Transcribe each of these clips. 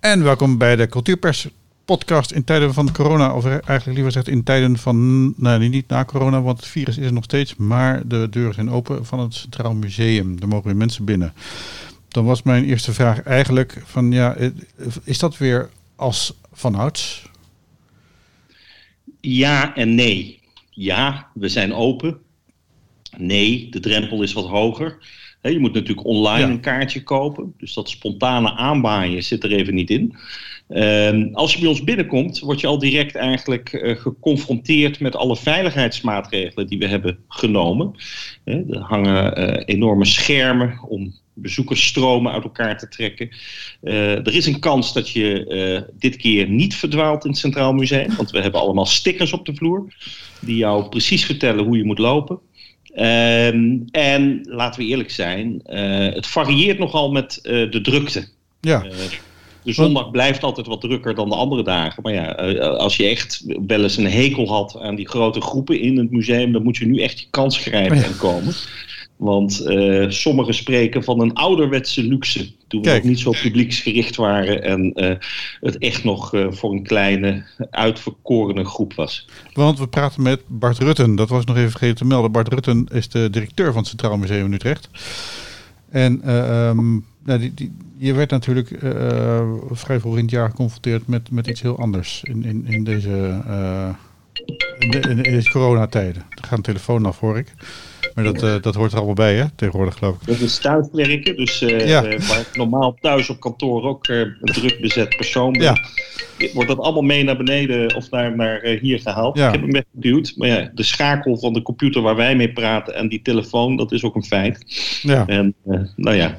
En welkom bij de Cultuurpers podcast in tijden van corona. Of eigenlijk liever gezegd in tijden van, nou niet na corona, want het virus is er nog steeds. Maar de deuren zijn open van het Centraal Museum. Er mogen weer mensen binnen. Dan was mijn eerste vraag eigenlijk van, ja, is dat weer als vanouds? Ja en nee. Ja, we zijn open. Nee, de drempel is wat hoger. Je moet natuurlijk online een kaartje kopen. Dus dat spontane aanbaaien zit er even niet in. Ehm, als je bij ons binnenkomt, word je al direct eigenlijk uh, geconfronteerd met alle veiligheidsmaatregelen die we hebben genomen. er hangen uh, enorme schermen om bezoekersstromen uit elkaar te trekken. Uh, er is een kans dat je dit keer niet verdwaalt in het Centraal Museum, want we hebben allemaal stickers op de vloer die jou precies vertellen hoe je moet lopen. Ehm, en laten we eerlijk zijn, het varieert nogal met de drukte. Ja. De zondag blijft altijd wat drukker dan de andere dagen. Maar ja, eh, als je echt wel eens een hekel had aan die grote groepen in het museum, dan moet je nu echt je kans grijpen en komen. Want uh, sommigen spreken van een ouderwetse luxe. Toen we nog niet zo publieksgericht waren en uh, het echt nog uh, voor een kleine, uitverkorene groep was. Want we praten met Bart Rutten, dat was nog even vergeten te melden. Bart Rutten is de directeur van het Centraal Museum in Utrecht. En um, nou, die, die, je werd natuurlijk vrij vroeg in het jaar geconfronteerd met, met iets heel anders in, in, in deze, in, de, in, deze coronatijden. Er gaat een telefoon af, hoor ik. Maar dat, uh, dat hoort er allemaal bij, hè, tegenwoordig geloof ik. Dat is thuiswerken, dus uh, ja. waar ik normaal thuis op kantoor ook een druk bezet persoon. Ja. Wordt dat allemaal mee naar beneden of naar, naar hier gehaald? Ja. Ik heb hem weggeduwd. Maar ja, de schakel van de computer waar wij mee praten en die telefoon, dat is ook een feit. Ja. En nou ja.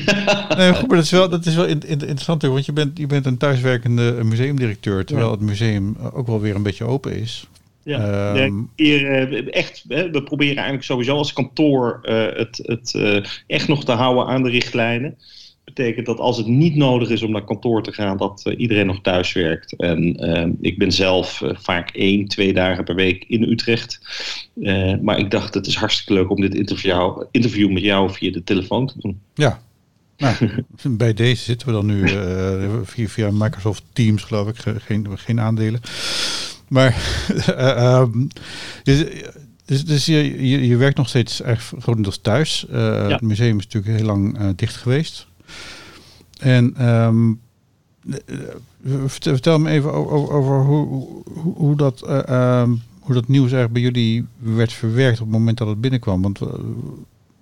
nee, goed, maar dat is wel, dat is wel interessant, want je bent, je bent een thuiswerkende museumdirecteur, terwijl het museum ook wel weer een beetje open is. Ja, um, hier, echt, we proberen eigenlijk sowieso als kantoor uh, het, het uh, echt nog te houden aan de richtlijnen. Betekent dat als het niet nodig is om naar kantoor te gaan, dat uh, iedereen nog thuis werkt. En ik ben zelf vaak één, twee dagen per week in Utrecht. maar ik dacht, het is hartstikke leuk om dit interview, interview met jou via de telefoon te doen. Ja, nou, bij deze zitten we dan nu via, via Microsoft Teams, geloof ik, geen, geen aandelen. Maar uh, um, dus, dus, dus je, je, je, werkt nog steeds erg grotendeels thuis. Uh, ja. Het museum is natuurlijk heel lang uh, dicht geweest. En um, vertel, vertel, me even over, over hoe, hoe, hoe, dat, um, hoe dat nieuws eigenlijk bij jullie werd verwerkt op het moment dat het binnenkwam. Want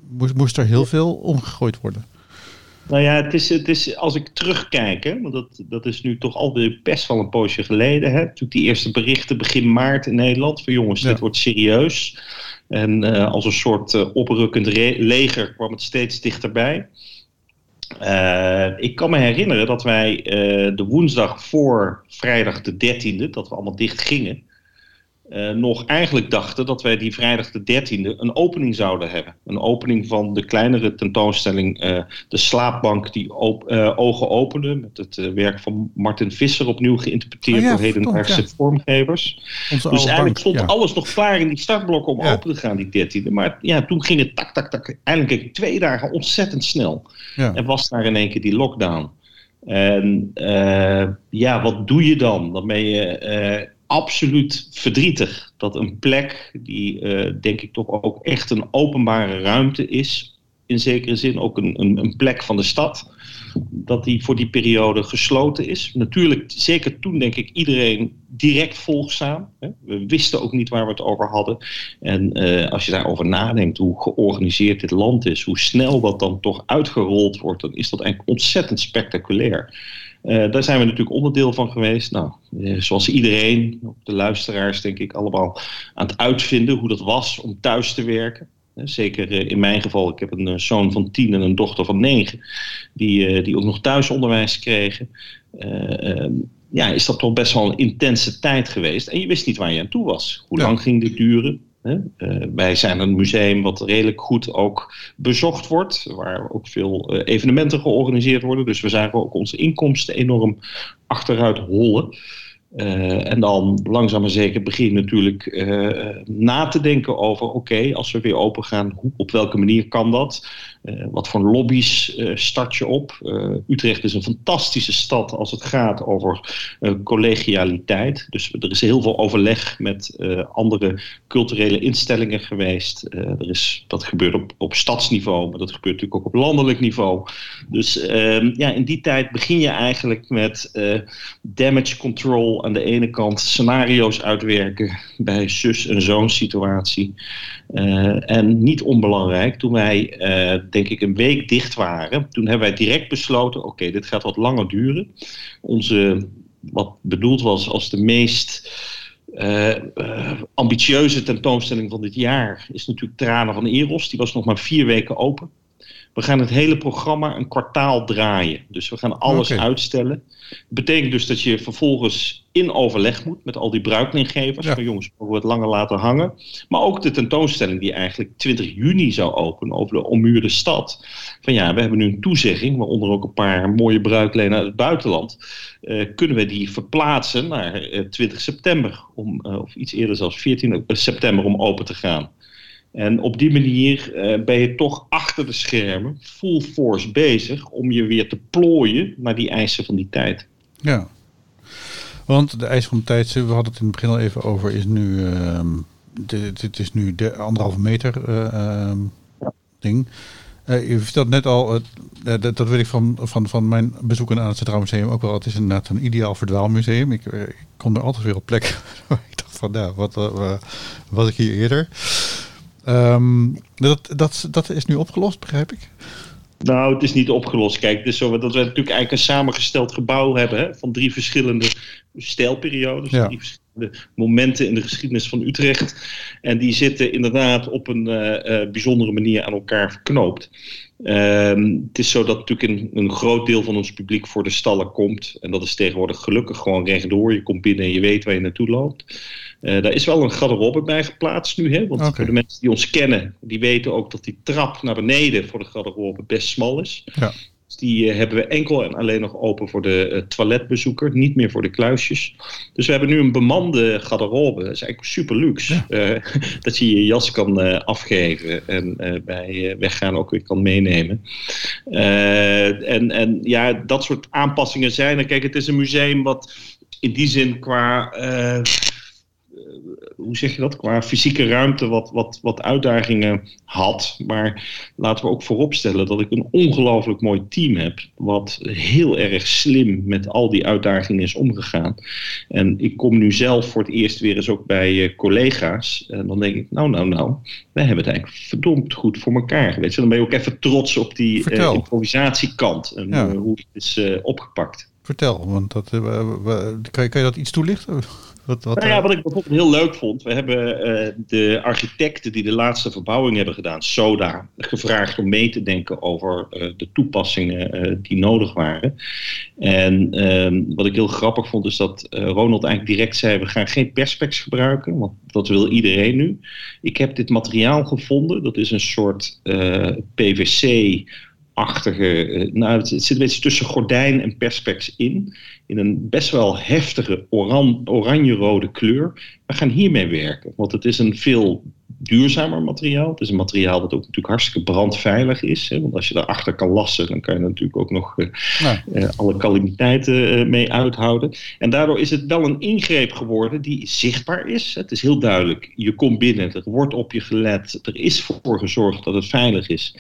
moest, moest er heel veel omgegooid worden? Nou ja, het is, het is als ik terugkijk, hè, want dat, dat is nu toch alweer best wel een poosje geleden. Hè, toen die eerste berichten begin maart in Nederland van jongens, ja. dit wordt serieus. En uh, als een soort uh, oprukkend leger kwam het steeds dichterbij. Uh, ik kan me herinneren dat wij de woensdag voor vrijdag de 13e, dat we allemaal dicht gingen, uh, nog eigenlijk dachten dat wij die vrijdag de 13e een opening zouden hebben. Een opening van de kleinere tentoonstelling uh, De Slaapbank die op, uh, ogen opende. Met het werk van Martin Visser opnieuw geïnterpreteerd oh ja, door hedendaagse ja. vormgevers. Onze dus eigenlijk bank, stond ja. alles nog klaar in die startblokken om open te gaan die 13e. Maar ja, toen ging het tak, tak, tak. Eindelijk twee dagen ontzettend snel. En was daar in één keer die lockdown. En ja, wat doe je dan? Dan ben je absoluut verdrietig dat een plek die uh, denk ik toch ook echt een openbare ruimte is, in zekere zin ook een, een, een, plek van de stad, dat die voor die periode gesloten is. Natuurlijk, zeker toen denk ik iedereen direct volgzaam. Hè. We wisten ook niet waar we het over hadden. En uh, als je daarover nadenkt hoe georganiseerd dit land is, hoe snel dat dan toch uitgerold wordt, dan is dat eigenlijk ontzettend spectaculair. Uh, daar zijn we natuurlijk onderdeel van geweest. Nou, uh, zoals iedereen, de luisteraars denk ik, allemaal aan het uitvinden hoe dat was om thuis te werken. Uh, zeker in mijn geval, ik heb een zoon van tien en een dochter van negen, die, die ook nog thuisonderwijs kregen. Ehm, ja, is dat toch best wel een intense tijd geweest. En je wist niet waar je aan toe was. Hoe lang ging dit duren? Uh, wij zijn een museum wat redelijk goed ook bezocht wordt, waar ook veel uh, evenementen georganiseerd worden. Dus we zagen ook onze inkomsten enorm achteruit hollen. Uh, en dan langzaam maar zeker begin natuurlijk na te denken over: oké, als we weer open gaan, hoe, op welke manier kan dat? Uh, wat voor lobby's start je op? Utrecht is een fantastische stad als het gaat over collegialiteit. Dus er is heel veel overleg met andere culturele instellingen geweest. er is, dat gebeurt op, op stadsniveau, maar dat gebeurt natuurlijk ook op landelijk niveau. Dus ehm, ja, in die tijd begin je eigenlijk met damage control aan de ene kant scenario's uitwerken bij zus- en zoon situatie. En niet onbelangrijk, toen wij denk ik een week dicht waren, toen hebben wij direct besloten, oké, dit gaat wat langer duren. Onze, wat bedoeld was als de meest uh, ambitieuze tentoonstelling van dit jaar, is natuurlijk Tranen van Eros. Die was nog maar vier weken open. We gaan het hele programma een kwartaal draaien. Dus we gaan alles uitstellen. Dat betekent dus dat je vervolgens in overleg moet met al die bruiklinggevers. Ja. Van jongens, we het langer laten hangen. Maar ook de tentoonstelling die eigenlijk 20 juni zou openen over de ommuurde stad. Van ja, we hebben nu een toezegging, waaronder ook een paar mooie bruiklenen uit het buitenland. Uh, kunnen we die verplaatsen naar uh, 20 september, om, uh, of iets eerder zelfs 14 september om open te gaan. En op die manier uh, ben je toch achter de schermen full force bezig om je weer te plooien naar die eisen van die tijd. Ja, want de eisen van de tijd, we hadden het in het begin al even over, is nu, uh, dit, is nu de anderhalve meter uh, ja. ding. Uh, je vertelt net al, dat, dat weet ik van, van, van mijn bezoeken aan het Centraal Museum ook wel. Het is inderdaad een ideaal verdwaalmuseum. Ik, ik kom er altijd weer op plekken. ik dacht van, nou, wat was ik hier eerder? Um, dat, dat, dat is nu opgelost, begrijp ik? Nou, het is niet opgelost. Kijk, is zo dat we natuurlijk eigenlijk een samengesteld gebouw hebben hè, van drie verschillende stijlperiodes. Ja. Drie verschillende momenten in de geschiedenis van Utrecht. En die zitten inderdaad op een uh, uh, bijzondere manier aan elkaar verknoopt. Um, het is zo dat natuurlijk een, een, groot deel van ons publiek voor de stallen komt. En dat is tegenwoordig gelukkig gewoon rechtdoor. Je komt binnen en je weet waar je naartoe loopt. Uh, daar is wel een garderobe bij geplaatst nu. Hè? Want okay. voor de mensen die ons kennen, die weten ook dat die trap naar beneden voor de garderobe best smal is. Ja. Die uh, hebben we enkel en alleen nog open voor de uh, toiletbezoeker, niet meer voor de kluisjes. Dus we hebben nu een bemande garderobe. Dat is eigenlijk super luxe. Ja. dat je je jas kan afgeven en bij weggaan ook weer kan meenemen. en, en ja, dat soort aanpassingen zijn er. Kijk, het is een museum wat in die zin qua hoe zeg je dat, qua fysieke ruimte wat, wat, wat uitdagingen had. Maar laten we ook vooropstellen dat ik een ongelooflijk mooi team heb, wat heel erg slim met al die uitdagingen is omgegaan. En ik kom nu zelf voor het eerst weer eens ook bij uh, collega's. En dan denk ik, nou, nou, nou, wij hebben het eigenlijk verdomd goed voor elkaar. Weet je? Dan ben je ook even trots op die uh, improvisatiekant en ja. hoe het is opgepakt. Vertel, want dat, kan, je, kan je dat iets toelichten? Wat, wat, nou ja, wat ik bijvoorbeeld heel leuk vond. We hebben uh, de architecten die de laatste verbouwing hebben gedaan, SODA, gevraagd om mee te denken over uh, de toepassingen uh, die nodig waren. En ehm, wat ik heel grappig vond, is dat Ronald eigenlijk direct zei: we gaan geen perspex gebruiken, want dat wil iedereen nu. Ik heb dit materiaal gevonden. Dat is een soort PVC achtige. Nou, het zit een beetje tussen gordijn en perspex in in een best wel heftige oran, oranje-rode kleur. We gaan hiermee werken, want het is een veel duurzamer materiaal. Het is een materiaal dat ook natuurlijk hartstikke brandveilig is. Hè? Want als je daarachter kan lassen, dan kan je natuurlijk ook nog uh, ja. uh, alle calamiteiten uh, mee uithouden. En daardoor is het wel een ingreep geworden die zichtbaar is. Het is heel duidelijk, je komt binnen, er wordt op je gelet, er is voor gezorgd dat het veilig is.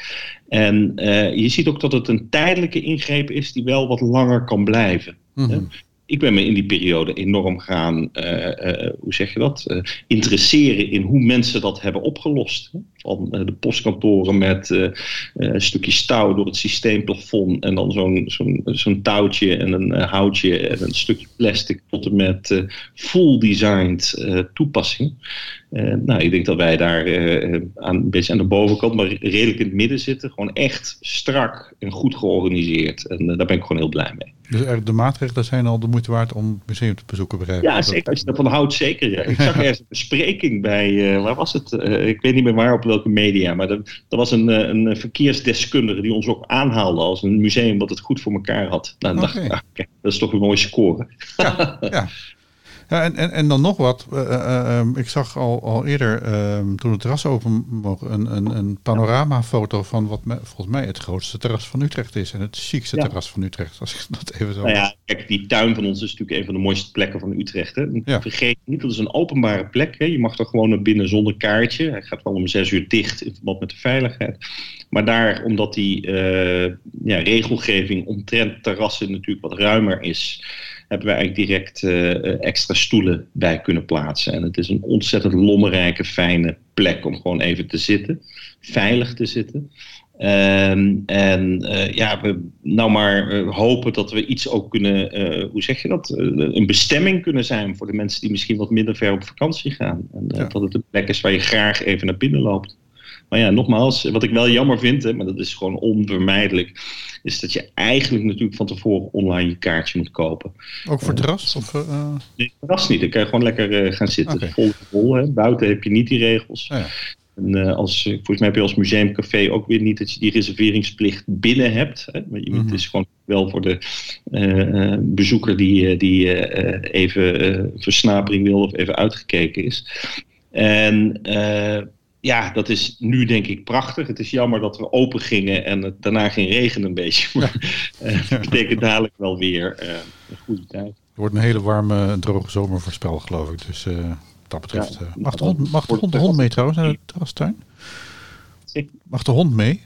En je ziet ook dat het een tijdelijke ingreep is die wel wat langer kan blijven. Mm-hmm. Ik ben me in die periode enorm gaan, uh, uh, hoe zeg je dat, uh, interesseren in hoe mensen dat hebben opgelost. Van de postkantoren met een stukje stouw door het systeemplafond en dan zo'n zo'n zo'n touwtje en een houtje en een stukje plastic tot en met full designed toepassing. Nou, ik denk dat wij daar aan, een beetje aan de bovenkant, maar redelijk in het midden zitten. Gewoon echt strak en goed georganiseerd. En daar ben ik gewoon heel blij mee. Dus de maatregelen zijn al de moeite waard om het museum te bezoeken, begrijp Ja, zeker. Als je ervan houdt, zeker. Ja. Ik zag ergens een bespreking bij, waar was het? Ik weet niet meer waar, op welke media. Maar er, er was een, een verkeersdeskundige die ons ook aanhaalde als een museum wat het goed voor elkaar had. Nou, dan okay. dacht ik, ah, dat is toch een mooie score. Ja, ja. Ja, en, en, en dan nog wat. Uh, uh, um, ik zag al, al eerder, um, toen het terras open mocht, een, een, een panoramafoto van wat me, volgens mij het grootste terras van Utrecht is. En het chicste ja. terras van Utrecht, als ik dat even zo... Nou ja, kijk, die tuin van ons is natuurlijk een van de mooiste plekken van Utrecht. Hè. Ja. Vergeet niet, dat is een openbare plek. Hè. Je mag er gewoon naar binnen zonder kaartje. Hij gaat wel om zes uur dicht in verband met de veiligheid. Maar daar, omdat die ja, regelgeving omtrent terrassen natuurlijk wat ruimer is hebben we eigenlijk direct uh, extra stoelen bij kunnen plaatsen. En het is een ontzettend lommerrijke, fijne plek om gewoon even te zitten, veilig te zitten. Um, en uh, ja, we nou maar uh, hopen dat we iets ook kunnen, uh, hoe zeg je dat, een bestemming kunnen zijn voor de mensen die misschien wat minder ver op vakantie gaan. En ja. dat het een plek is waar je graag even naar binnen loopt. Maar ja, nogmaals, wat ik wel jammer vind, hè, maar dat is gewoon onvermijdelijk, is dat je eigenlijk natuurlijk van tevoren online je kaartje moet kopen. Ook voor terras? Of, uh... Nee, terras niet. Dan kan je gewoon lekker gaan zitten. Okay. Vol, vol hè. Buiten heb je niet die regels. Oh ja. En uh, als, volgens mij heb je als museumcafé ook weer niet dat je die reserveringsplicht binnen hebt. Hè? Maar je mm -hmm. Het is gewoon wel voor de uh, bezoeker die, die even versnapering wil of even uitgekeken is. En ja, dat is nu denk ik prachtig. Het is jammer dat we open gingen en het daarna ging regenen een beetje. Maar uh, dat betekent dadelijk wel weer uh, een goede tijd. Er wordt een hele warme, droge zomer voorspeld, geloof ik. Dus uh, wat dat betreft... Ja, mag de hond, mag de, hond, de hond mee trouwens naar de terrastuin? Mag de hond mee?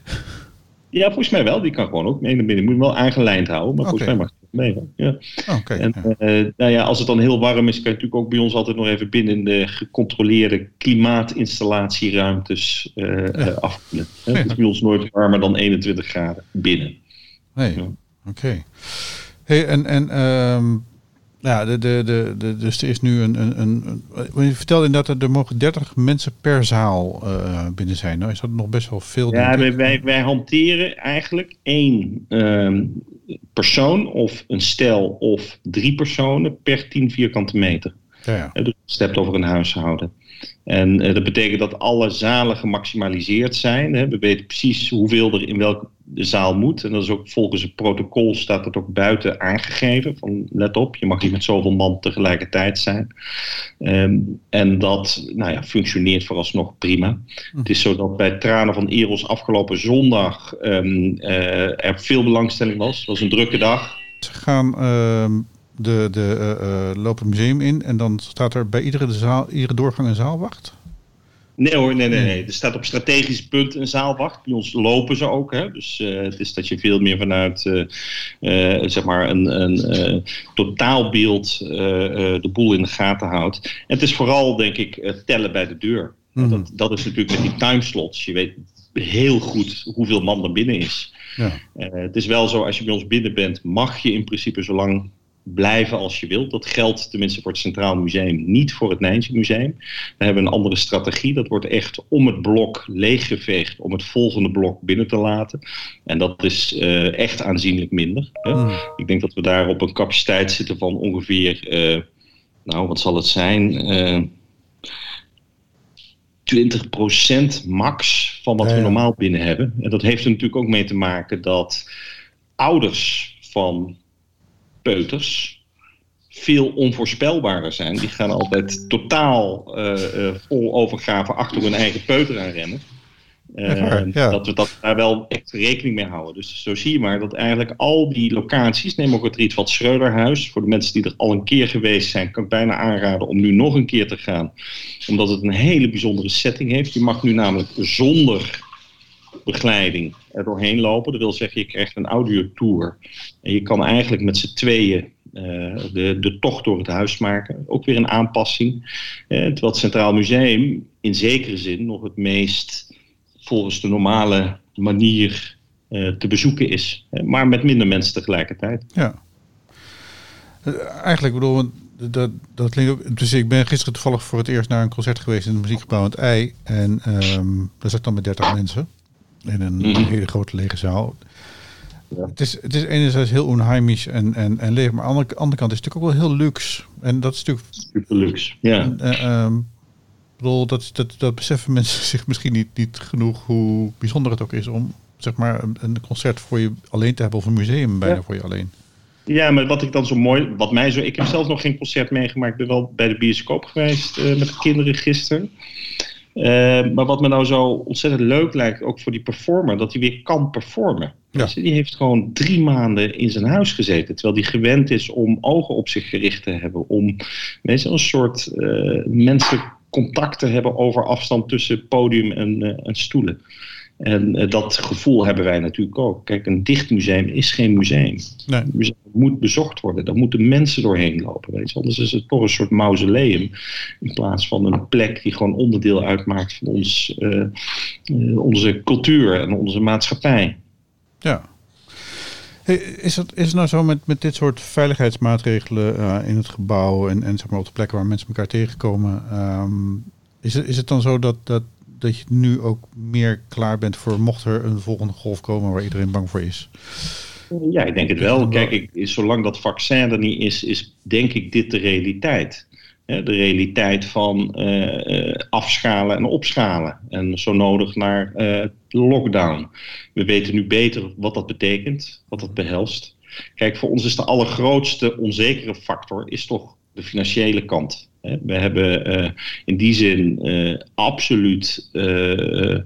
Ja, volgens mij wel. Die kan gewoon ook mee naar binnen. Moet hem wel aangelijnd houden, maar okay. volgens mij mag mee. Ja. Okay, en ja. Uh, nou ja, als het dan heel warm is, kan je natuurlijk ook bij ons altijd nog even binnen in de gecontroleerde klimaatinstallatieruimtes uh, ja. uh, afkoelen. Ja. Het is bij ons nooit warmer dan 21 graden binnen. Nee, oké. Okay. Hey, en, en um, ja, de, de, de, de, dus er is nu een. een, een, een je vertelde dat er mogen 30 mensen per zaal uh, binnen zijn. Nou is dat nog best wel veel. Ja, wij, wij, wij, hanteren eigenlijk één um, persoon of een stel of drie personen per 10 vierkante meter. Ja, ja. Dus het hebt over een huishouden. En uh, dat betekent dat alle zalen gemaximaliseerd zijn. Hè. We weten precies hoeveel er in welke zaal moet. En dat is ook volgens het protocol staat het ook buiten aangegeven. Van let op, je mag niet met zoveel man tegelijkertijd zijn. Um, en dat nou ja, functioneert vooralsnog prima. Het is zo dat bij Tranen van Eros afgelopen zondag um, uh, er veel belangstelling was. Het was een drukke dag. Ze gaan... Uh de, de uh, uh, lopen museum in en dan staat er bij iedere, zaal, iedere doorgang een zaalwacht? Nee hoor, nee, nee, nee. Er staat op strategisch punt een zaalwacht. Bij ons lopen ze ook. Hè? Dus uh, het is dat je veel meer vanuit zeg maar een, een totaalbeeld de boel in de gaten houdt. En het is vooral, denk ik, tellen bij de deur. Mm -hmm. dat, dat is natuurlijk met die timeslots. Je weet heel goed hoeveel man er binnen is. Ja. het is wel zo, als je bij ons binnen bent, mag je in principe zolang blijven als je wilt. Dat geldt tenminste voor het Centraal Museum, niet voor het Nijntje Museum. We hebben een andere strategie. Dat wordt echt om het blok leeggeveegd om het volgende blok binnen te laten. En dat is uh, echt aanzienlijk minder. Hè? Mm. Ik denk dat we daar op een capaciteit zitten van ongeveer, uh, nou wat zal het zijn, uh, 20% max van wat ja, ja. we normaal binnen hebben. En dat heeft er natuurlijk ook mee te maken dat ouders van peuters veel onvoorspelbaarder zijn. Die gaan altijd totaal uh, uh, vol overgave achter hun eigen peuter aan rennen. Uh, ja. Dat we dat daar wel echt rekening mee houden. Dus zo zie je maar dat eigenlijk al die locaties, neem ook het Rietveld Schreuderhuis, voor de mensen die er al een keer geweest zijn, kan ik bijna aanraden om nu nog een keer te gaan. Omdat het een hele bijzondere setting heeft. Je mag nu namelijk zonder begeleiding er doorheen lopen. Dat wil zeggen, je krijgt een audiotour. En je kan eigenlijk met z'n tweeën uh, de, de tocht door het huis maken. Ook weer een aanpassing. Uh, terwijl het Centraal Museum in zekere zin nog het meest volgens de normale manier uh, te bezoeken is. maar met minder mensen tegelijkertijd. Ja. Eigenlijk bedoel dat, dat klinkt ook. Dus ik ben gisteren toevallig voor het eerst naar een concert geweest in het muziekgebouw aan het Ei. En um, daar zat dan met 30 mensen in een mm -hmm. hele grote lege zaal. Ja. Het, is, het is enerzijds heel onheimisch en, en, en leeg, maar aan de andere kant is het natuurlijk ook wel heel luxe. En dat is natuurlijk... Super luxe, ja. Uh, um, bedoel, dat, dat, dat beseffen mensen zich misschien niet, niet genoeg hoe bijzonder het ook is om zeg maar een, een concert voor je alleen te hebben of een museum bijna ja. voor je alleen. Ja, maar wat ik dan zo mooi, wat mij zo, ik heb zelf nog geen concert meegemaakt, ik ben wel bij de bioscoop geweest uh, met de kinderen gisteren. Uh, maar wat me nou zo ontzettend leuk lijkt, ook voor die performer, dat hij weer kan performen. Ja. Dus die heeft gewoon drie maanden in zijn huis gezeten, terwijl hij gewend is om ogen op zich gericht te hebben, om weet je, een soort uh, menselijk contact te hebben over afstand tussen podium en, en stoelen. En uh, dat gevoel hebben wij natuurlijk ook. Kijk, een dicht museum is geen museum. Nee. Een museum moet bezocht worden. Daar moeten mensen doorheen lopen. Weet je. Anders is het toch een soort mausoleum. In plaats van een plek die gewoon onderdeel uitmaakt van ons, uh, uh, onze cultuur en onze maatschappij. Ja. Hey, is, het, is het nou zo met, met dit soort veiligheidsmaatregelen in het gebouw en, en zeg maar op de plekken waar mensen elkaar tegenkomen? Um, is, het, is het dan zo dat, dat dat je nu ook meer klaar bent voor mocht er een volgende golf komen waar iedereen bang voor is? Ja, ik denk het wel. Kijk, ik, zolang dat vaccin er niet is, is denk ik dit de realiteit. de realiteit van uh, afschalen en opschalen. En zo nodig naar uh, lockdown. We weten nu beter wat dat betekent, wat dat behelst. Kijk, voor ons is de allergrootste onzekere factor is toch de financiële kant. We hebben uh, in die zin uh, absoluut uh,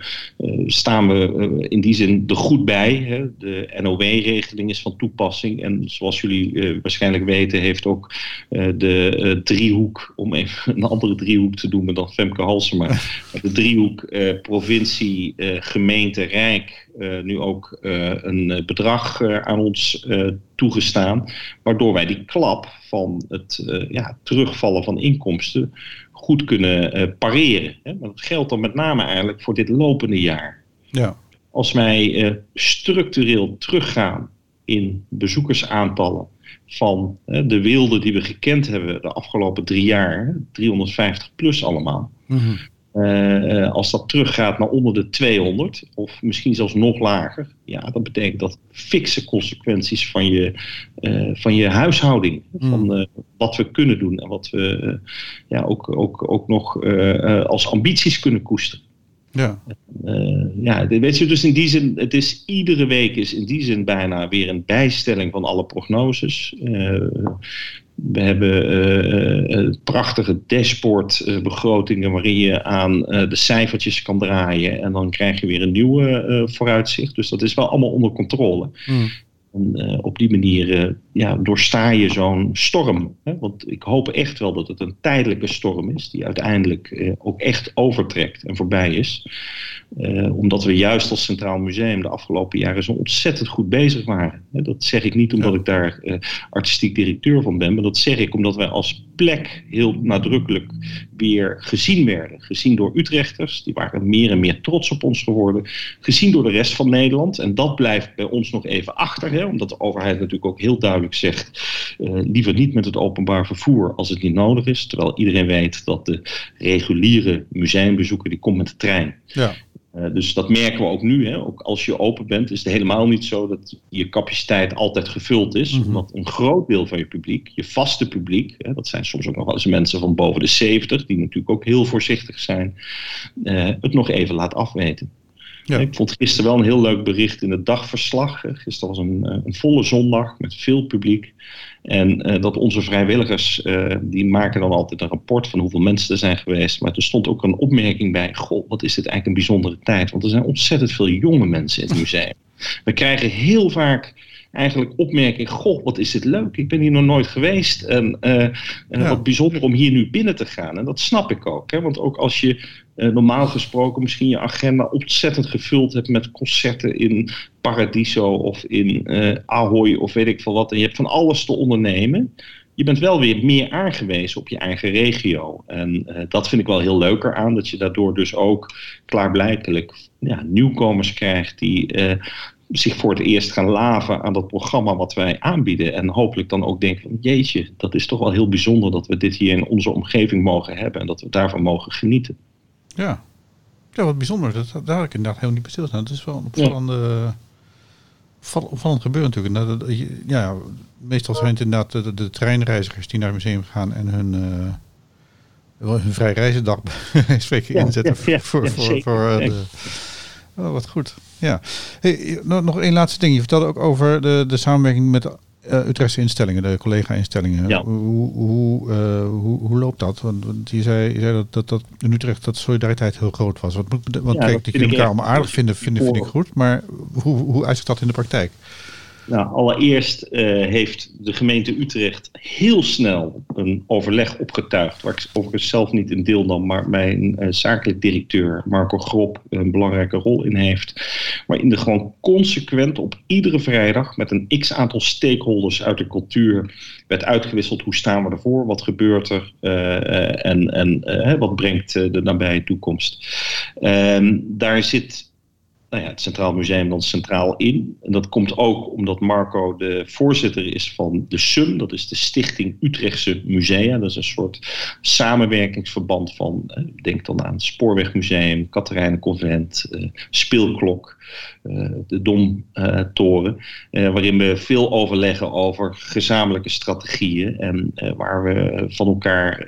staan we in die zin er goed bij. Hè. De NOW-regeling is van toepassing. En zoals jullie waarschijnlijk weten, heeft ook de driehoek, om even een andere driehoek te doen dan Femke Halsema, de driehoek provincie, gemeente, rijk. nu ook een bedrag aan ons toegestaan, waardoor wij die klap van het ja, terugvallen van inkomsten inkomsten goed kunnen uh, pareren. Hè? Maar dat geldt dan met name eigenlijk voor dit lopende jaar. Ja. Als wij uh, structureel teruggaan in bezoekersaantallen van de wilde die we gekend hebben de afgelopen drie jaar, 350 plus allemaal. Mm -hmm. Uh, als dat teruggaat naar onder de 200, of misschien zelfs nog lager, ja, dat betekent dat fikse consequenties van je, uh, van je huishouding, mm. van uh, wat we kunnen doen en wat we ja, ook, ook, ook nog als ambities kunnen koesteren. Ja. ja, weet je, dus in die zin, het is iedere week is in die zin bijna weer een bijstelling van alle prognoses. We hebben uh, prachtige dashboardbegrotingen waarin je aan de cijfertjes kan draaien. En dan krijg je weer een nieuwe vooruitzicht. Dus dat is wel allemaal onder controle. Mm. En op die manier ja, doorsta je zo'n storm. Hè? Want ik hoop echt wel dat het een tijdelijke storm is, die uiteindelijk ook echt overtrekt en voorbij is. Uh, omdat we juist als Centraal Museum de afgelopen jaren zo ontzettend goed bezig waren. Dat zeg ik niet omdat ik daar uh, artistiek directeur van ben, maar dat zeg ik omdat wij als plek heel nadrukkelijk weer gezien werden. Gezien door Utrechters, die waren meer en meer trots op ons geworden. Gezien door de rest van Nederland. En dat blijft bij ons nog even achter, hè, omdat de overheid natuurlijk ook heel duidelijk zegt: uh, liever niet met het openbaar vervoer als het niet nodig is. Terwijl iedereen weet dat de reguliere museumbezoeker die komt met de trein. Ja. Uh, dus dat merken we ook nu. Hè. Ook als je open bent, is het helemaal niet zo dat je capaciteit altijd gevuld is. Mm -hmm. Omdat een groot deel van je publiek, je vaste publiek, hè, dat zijn soms ook nog wel eens mensen van boven de 70, die natuurlijk ook heel voorzichtig zijn, uh, het nog even laat afweten. Ja. Ik vond gisteren wel een heel leuk bericht in het dagverslag. Gisteren was een, een volle zondag met veel publiek. En uh, dat onze vrijwilligers, uh, die maken dan altijd een rapport van hoeveel mensen er zijn geweest. Maar er stond ook een opmerking bij, goh, wat is dit eigenlijk een bijzondere tijd. Want er zijn ontzettend veel jonge mensen in het museum. We krijgen heel vaak eigenlijk opmerking, goh, wat is dit leuk. Ik ben hier nog nooit geweest. En, uh, ja. wat bijzonder om hier nu binnen te gaan. En dat snap ik ook. Hè? Want ook als je uh, normaal gesproken misschien je agenda ontzettend gevuld hebt met concerten in Paradiso of in uh, Ahoy of weet ik veel wat. En je hebt van alles te ondernemen. Je bent wel weer meer aangewezen op je eigen regio. En uh, dat vind ik wel heel leuker aan. Dat je daardoor dus ook klaarblijkelijk ja, nieuwkomers krijgt die zich voor het eerst gaan laven aan dat programma wat wij aanbieden. En hopelijk dan ook denken: jeetje, dat is toch wel heel bijzonder dat we dit hier in onze omgeving mogen hebben en dat we daarvan mogen genieten. Ja, ja wat bijzonder. Dat, daar had ik inderdaad helemaal niet bij stilstaan. Het is wel een opvallende, opvallend gebeuren natuurlijk. Dat, ja, meestal zijn het inderdaad de, de, treinreizigers die naar het museum gaan en hun, uh, hun vrij reizendag spreken ja, inzetten ja, voor, voor, voor uh, de Oh, wat goed. Ja. Hey, nog één laatste ding. Je vertelde ook over de, de samenwerking met uh, Utrechtse instellingen, de collega-instellingen. Ja. Hoe, hoe, uh, hoe, hoe, loopt dat? Want, want je, zei, je zei dat, dat, dat in Utrecht dat solidariteit heel groot was. Wat, want ja, kijk, dat jullie elkaar allemaal aardig vinden, vinden vind ik goed. Maar hoe, hoe uitziet dat in de praktijk? Nou, allereerst uh, heeft de gemeente Utrecht heel snel een overleg opgetuigd, waar ik overigens zelf niet in deelnam, maar mijn uh, zakelijk directeur Marco Grop een belangrijke rol in heeft. Waarin er gewoon consequent op iedere vrijdag met een x aantal stakeholders uit de cultuur werd uitgewisseld. Hoe staan we ervoor? Wat gebeurt er? Uh, en en wat brengt de nabije toekomst? Ehm, daar zit nou ja, het Centraal Museum dan centraal in. En dat komt ook omdat Marco de voorzitter is van de SUM, dat is de Stichting Utrechtse Musea. Dat is een soort samenwerkingsverband van, eh, denk dan aan het Spoorwegmuseum, Katerijnenconvent, uh, Speelklok, de Domtoren. waarin we veel overleggen over gezamenlijke strategieën en waar we van elkaar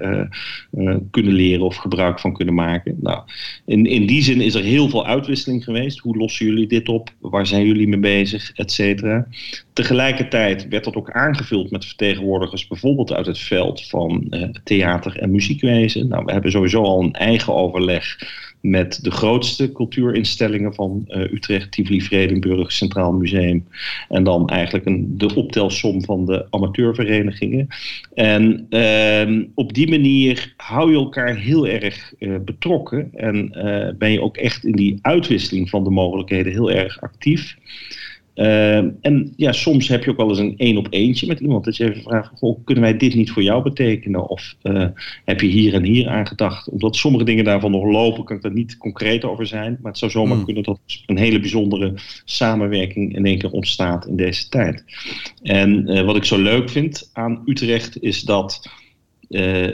kunnen leren of gebruik van kunnen maken. Nou, in, in die zin is er heel veel uitwisseling geweest. Hoe lossen jullie dit op? Waar zijn jullie mee bezig? Etcetera. Tegelijkertijd werd dat ook aangevuld met vertegenwoordigers, bijvoorbeeld uit het veld van theater en muziekwezen. Nou, we hebben sowieso al een eigen overleg met de grootste cultuurinstellingen van uh, Utrecht, Tivoli, Vredenburg, Centraal Museum. En dan eigenlijk een, de optelsom van de amateurverenigingen. En uh, op die manier hou je elkaar heel erg uh, betrokken. En uh, ben je ook echt in die uitwisseling van de mogelijkheden heel erg actief. Uh, en ja, soms heb je ook wel eens een één op eentje met iemand. Dat je even vraagt, goh, kunnen wij dit niet voor jou betekenen? Of uh, heb je hier en hier aan gedacht? Omdat sommige dingen daarvan nog lopen, kan ik daar niet concreet over zijn. Maar het zou zomaar hmm. kunnen dat een hele bijzondere samenwerking in één keer ontstaat in deze tijd. En uh, wat ik zo leuk vind aan Utrecht is dat...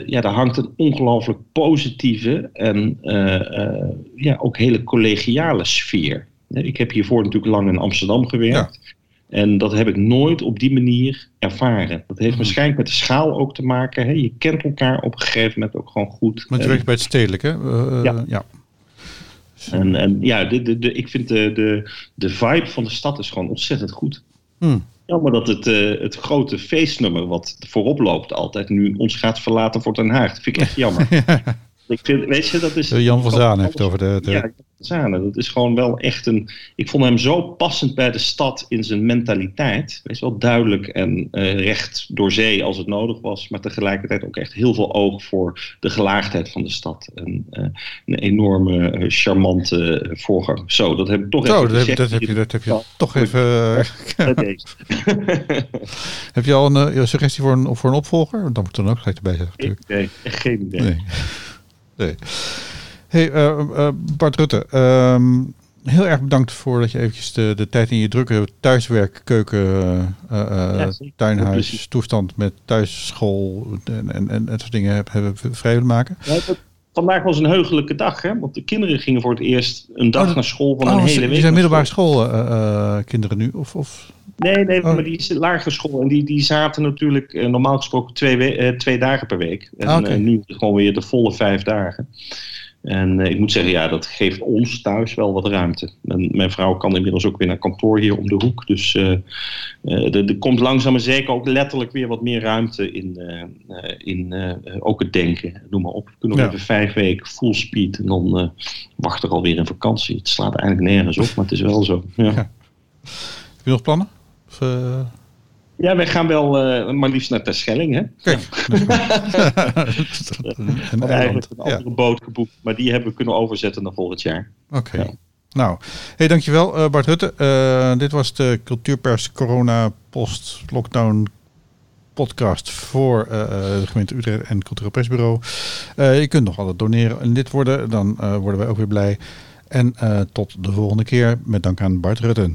ja, daar hangt een ongelooflijk positieve en ja, ook hele collegiale sfeer. Ik heb hiervoor natuurlijk lang in Amsterdam gewerkt. En dat heb ik nooit op die manier ervaren. Dat heeft mhm. waarschijnlijk met de schaal ook te maken. Hè? Je kent elkaar op een gegeven moment ook gewoon goed. Maar je werkt bij het stedelijk, hè? Uh, ja. ja. En, en ja, de, de, de, ik vind de, de, de vibe van de stad is gewoon ontzettend goed. Hmm. Jammer dat het, uh, het grote feestnummer wat voorop loopt altijd nu ons gaat verlaten voor Den Haag. Dat vind ik echt jammer. Ik vind, weet je, dat is... Jan van Zaan heeft over de... de... Ja, Zane. Dat is gewoon wel echt een. Ik vond hem zo passend bij de stad in zijn mentaliteit. Wees wel duidelijk en uh, recht door zee als het nodig was. Maar tegelijkertijd ook echt heel veel oog voor de gelaagdheid van de stad. En uh, een enorme, uh, charmante voorgang. Zo, dat heb ik toch zo, even dat, heb, dat heb je, dat heb je toch even. heb je al een suggestie voor een, voor een opvolger? Dan moet dan ook gelijk erbij zeggen. Natuurlijk. Nee, geen idee. Nee. Nee. Hey, uh, uh, Bart Rutte, um, heel erg bedankt voor dat je eventjes de, de tijd in je drukke thuiswerk, keuken, ja, tuinhuis, toestand met thuisschool en, en, en dat soort dingen hebben vrij willen maken. Ja, vandaag was een heugelijke dag, hè? want de kinderen gingen voor het eerst een dag oh, naar school van een oh, hele week. Die zijn middelbare schoolkinderen nu? Of, of? Nee, nee, oh. maar die is lagere school. En die, die zaten natuurlijk normaal gesproken twee, twee dagen per week. En ah, okay. nu gewoon weer de volle vijf dagen. En uh, ik moet zeggen, ja, dat geeft ons thuis wel wat ruimte. En mijn vrouw kan inmiddels ook weer naar kantoor hier om de hoek. Dus uh, uh, er, komt langzaam maar zeker ook letterlijk weer wat meer ruimte in, in ook het denken. Noem maar op. We kunnen nog even vijf weken full speed en dan wacht er alweer een vakantie. Het slaat eigenlijk nergens op, maar het is wel zo. Ja. ja. Heb je nog plannen? Of, ja, wij gaan wel uh, maar liefst naar Terschelling, hè? Kijk. en eigenlijk een andere boot geboekt, maar die hebben we kunnen overzetten naar volgend jaar. Oké. Ja. Nou, hey, dankjewel uh, Bart Rutte. Uh, dit was de Cultuurpers Corona Post Lockdown podcast voor de gemeente Utrecht en Cultureel Persbureau. je kunt nog altijd doneren en dit worden, dan worden wij ook weer blij. En tot de volgende keer met dank aan Bart Rutte.